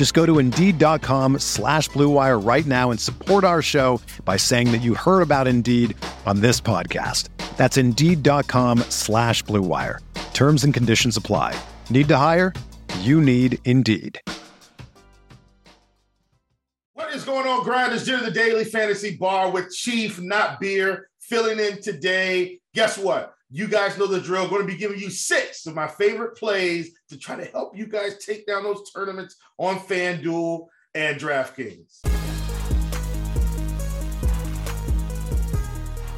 Just go to Indeed.com slash BlueWire right now and support our show by saying that you heard about Indeed on this podcast. That's Indeed.com slash BlueWire. Terms and conditions apply. Need to hire? You need Indeed. What is going on, Grinders? Jim the Daily Fantasy Bar with Chief, not beer, filling in today. Guess what? You guys know the drill. going to be giving you six of my favorite plays to try to help you guys take down those tournaments on FanDuel and DraftKings.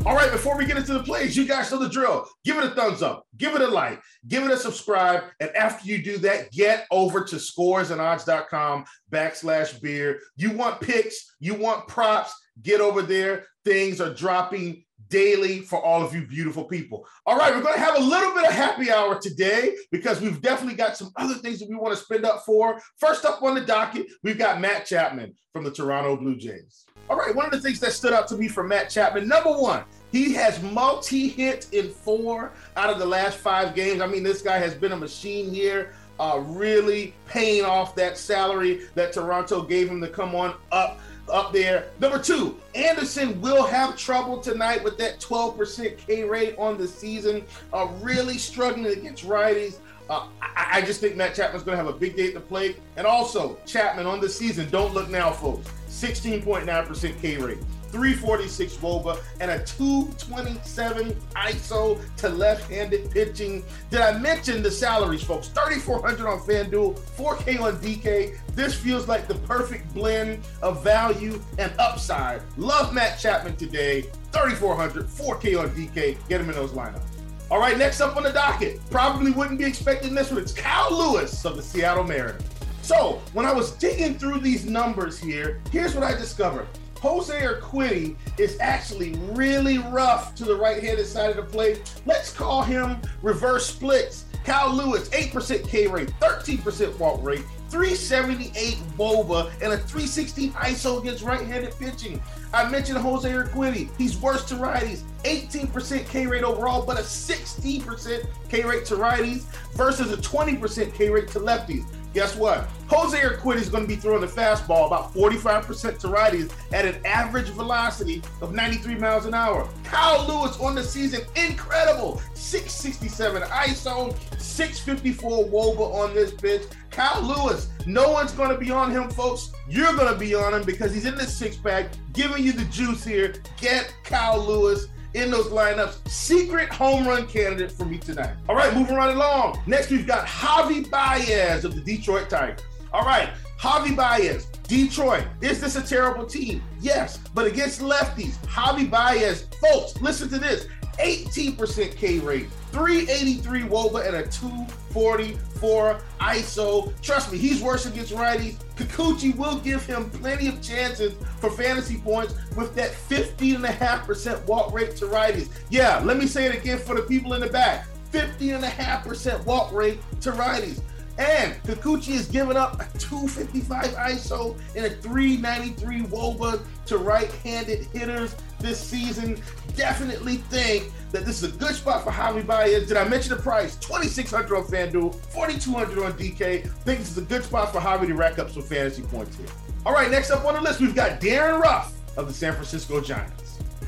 All right, before we get into the plays, you guys know the drill. Give it a thumbs up, give it a like, give it a subscribe. And after you do that, get over to scoresandodds.com backslash beer. You want picks, you want props, get over there. Things are dropping daily for all of you beautiful people. All right, we're going to have a little bit of happy hour today because we've definitely got some other things that we want to spend up for. First up on the docket, we've got Matt Chapman from the Toronto Blue Jays. All right, one of the things that stood out to me from Matt Chapman, number one, he has multi hit in four out of the last five games. I mean, this guy has been a machine here. Uh, really paying off that salary that Toronto gave him to come on up up there. Number two, Anderson will have trouble tonight with that 12% K rate on the season. Uh, really struggling against righties. Uh, I, I, just think Matt Chapman's going to have a big day at the plate. And also, Chapman on the season, don't look now, folks. 16.9% K rate. 346 Woba, and a 227 ISO to left-handed pitching. Did I mention the salaries, folks? 3,400 on FanDuel, 4K on DK. This feels like the perfect blend of value and upside. Love Matt Chapman today. 3,400, 4K on DK. Get him in those lineups. All right, next up on the docket. Probably wouldn't be expecting this one. It's Kyle Lewis of the Seattle Mariners. So, when I was digging through these numbers here, here's what I discovered. Jose Urquidy is actually really rough to the right-handed side of the plate. Let's call him reverse splits. Kyle Lewis, 8% K rate, 13% walk rate, 378 Woba, and a 316 ISO against right-handed pitching. I mentioned Jose Urquidy. He's worse to righties. 18% K rate overall, but a 16% K rate to righties versus a 20% K rate to lefties. Guess what? Jose Urquidy is going to be throwing the fastball about 45% to righties at an average velocity of 93 miles an hour. Kyle Lewis on the season, incredible. 667 ISO, 654 Woba on this pitch. Kyle Lewis, no one's going to be on him, folks. You're going to be on him because he's in the six pack, giving you the juice here. Get Kyle Lewis in those lineups. Secret home run candidate for me tonight. All right, moving right along. Next, we've got Javi Baez of the Detroit Tigers. All right, Javi Baez, Detroit. Is this a terrible team? Yes, but against lefties, Javi Baez, folks, listen to this 18% K rate, 383 Woba, and a 244 ISO. Trust me, he's worse against righties. Kikuchi will give him plenty of chances for fantasy points with that 15.5% walk rate to righties. Yeah, let me say it again for the people in the back 50.5% walk rate to righties. And Kikuchi is giving up a 255 ISO and a 393 Woba to right-handed hitters this season. Definitely think that this is a good spot for Javi Baez. Did I mention the price? 2600 on FanDuel, 4200 on DK. Think this is a good spot for Javi to rack up some fantasy points here. All right, next up on the list, we've got Darin Ruf of the San Francisco Giants.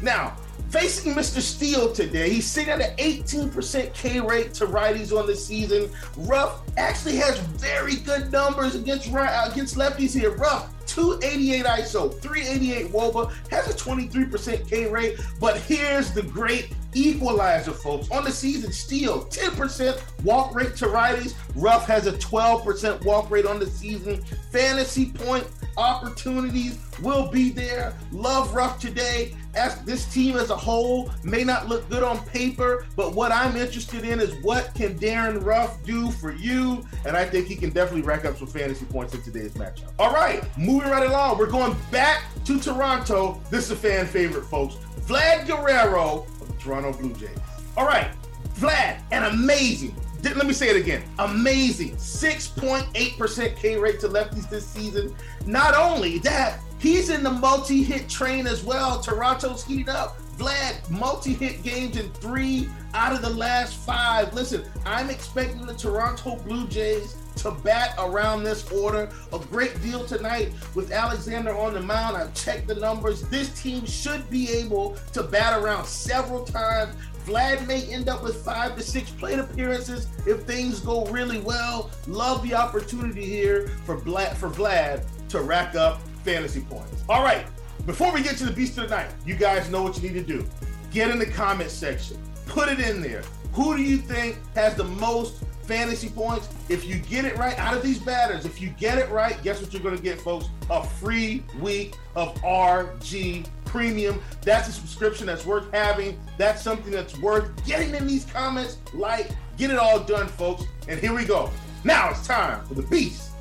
Now, Facing Mr. Steele today, he's sitting at an 18% K rate to righties on the season. Ruf actually has very good numbers against right uh, against lefties here. Ruf 288 ISO, 388 Woba, has a 23% K rate. But here's the great equalizer, folks. On the season, Steele 10% walk rate to righties. Ruf has a 12% walk rate on the season. Fantasy point opportunities will be there. Love Ruf today. As this team as a whole may not look good on paper, but what I'm interested in is what can Darin Ruf do for you? And I think he can definitely rack up some fantasy points in today's matchup. All right, moving right along. We're going back to Toronto. This is a fan favorite, folks. Vlad Guerrero of the Toronto Blue Jays. All right, Vlad, an amazing let me say it again. Amazing. 6.8% K rate to lefties this season. Not only that, he's in the multi hit train as well. Toronto's heating up. Vlad, multi hit games in three out of the last five. Listen, I'm expecting the Toronto Blue Jays to bat around this order. A great deal tonight with Alexander on the mound. I've checked the numbers. This team should be able to bat around several times. Vlad may end up with five to six plate appearances if things go really well. Love the opportunity here for Vlad, for Vlad to rack up fantasy points. All right, before we get to the beast of the night, you guys know what you need to do. Get in the comment section, put it in there. Who do you think has the most fantasy points. If you get it right out of these batters, if you get it right, guess what you're going to get, folks? A free week of RG Premium. That's a subscription that's worth having. That's something that's worth getting in these comments. Like, get it all done, folks. And here we go. Now it's time for the beast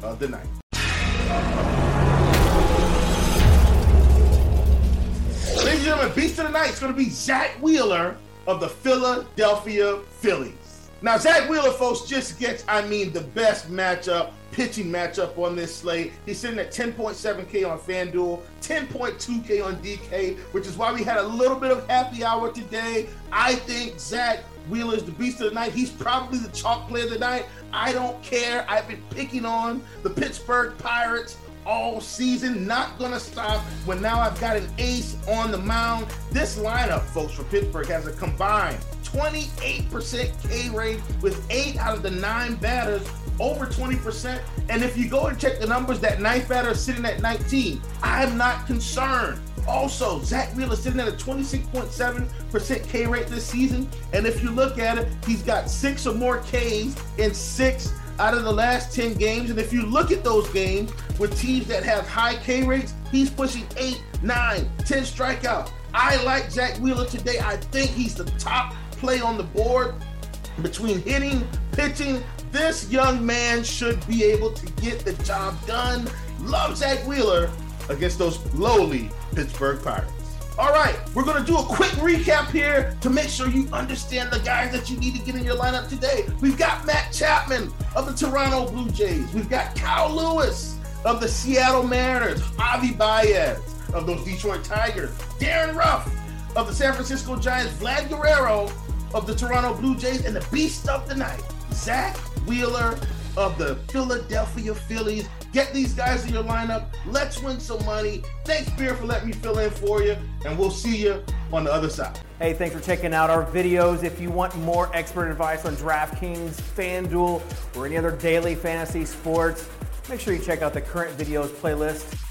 of the night. Ladies and gentlemen, beast of the night is going to be Zack Wheeler of the Philadelphia Phillies. Now, Zack Wheeler, folks, just gets, I mean, the best matchup, pitching matchup on this slate. He's sitting at 10.7K on FanDuel, 10.2K on DK, which is why we had a little bit of happy hour today. I think Zack Wheeler is the beast of the night. He's probably the chalk player of the night. I don't care. I've been picking on the Pittsburgh Pirates all season. Not going to stop when now I've got an ace on the mound. This lineup, folks, for Pittsburgh has a combined 28% K rate with eight out of the nine batters over 20%. And if you go and check the numbers, that ninth batter is sitting at 19. I'm not concerned. Also, Zack Wheeler sitting at a 26.7% K rate this season. And if you look at it, he's got six or more Ks in six out of the last 10 games. And if you look at those games with teams that have high K rates, he's pushing eight, nine, 10 strikeouts. I like Zack Wheeler today. I think he's the top play on the board between hitting, pitching. This young man should be able to get the job done. Love Zack Wheeler against those lowly Pittsburgh Pirates. All right, we're going to do a quick recap here to make sure you understand the guys that you need to get in your lineup today. We've got Matt Chapman of the Toronto Blue Jays. We've got Kyle Lewis of the Seattle Mariners. Javi Baez of those Detroit Tigers. Darin Ruf of the San Francisco Giants. Vlad Guerrero of the Toronto Blue Jays and the beast of the night, Zack Wheeler of the Philadelphia Phillies. Get these guys in your lineup. Let's win some money. Thanks, Beer, for letting me fill in for you, and we'll see you on the other side. Hey, thanks for checking out our videos. If you want more expert advice on DraftKings, FanDuel, or any other daily fantasy sports, make sure you check out the current videos playlist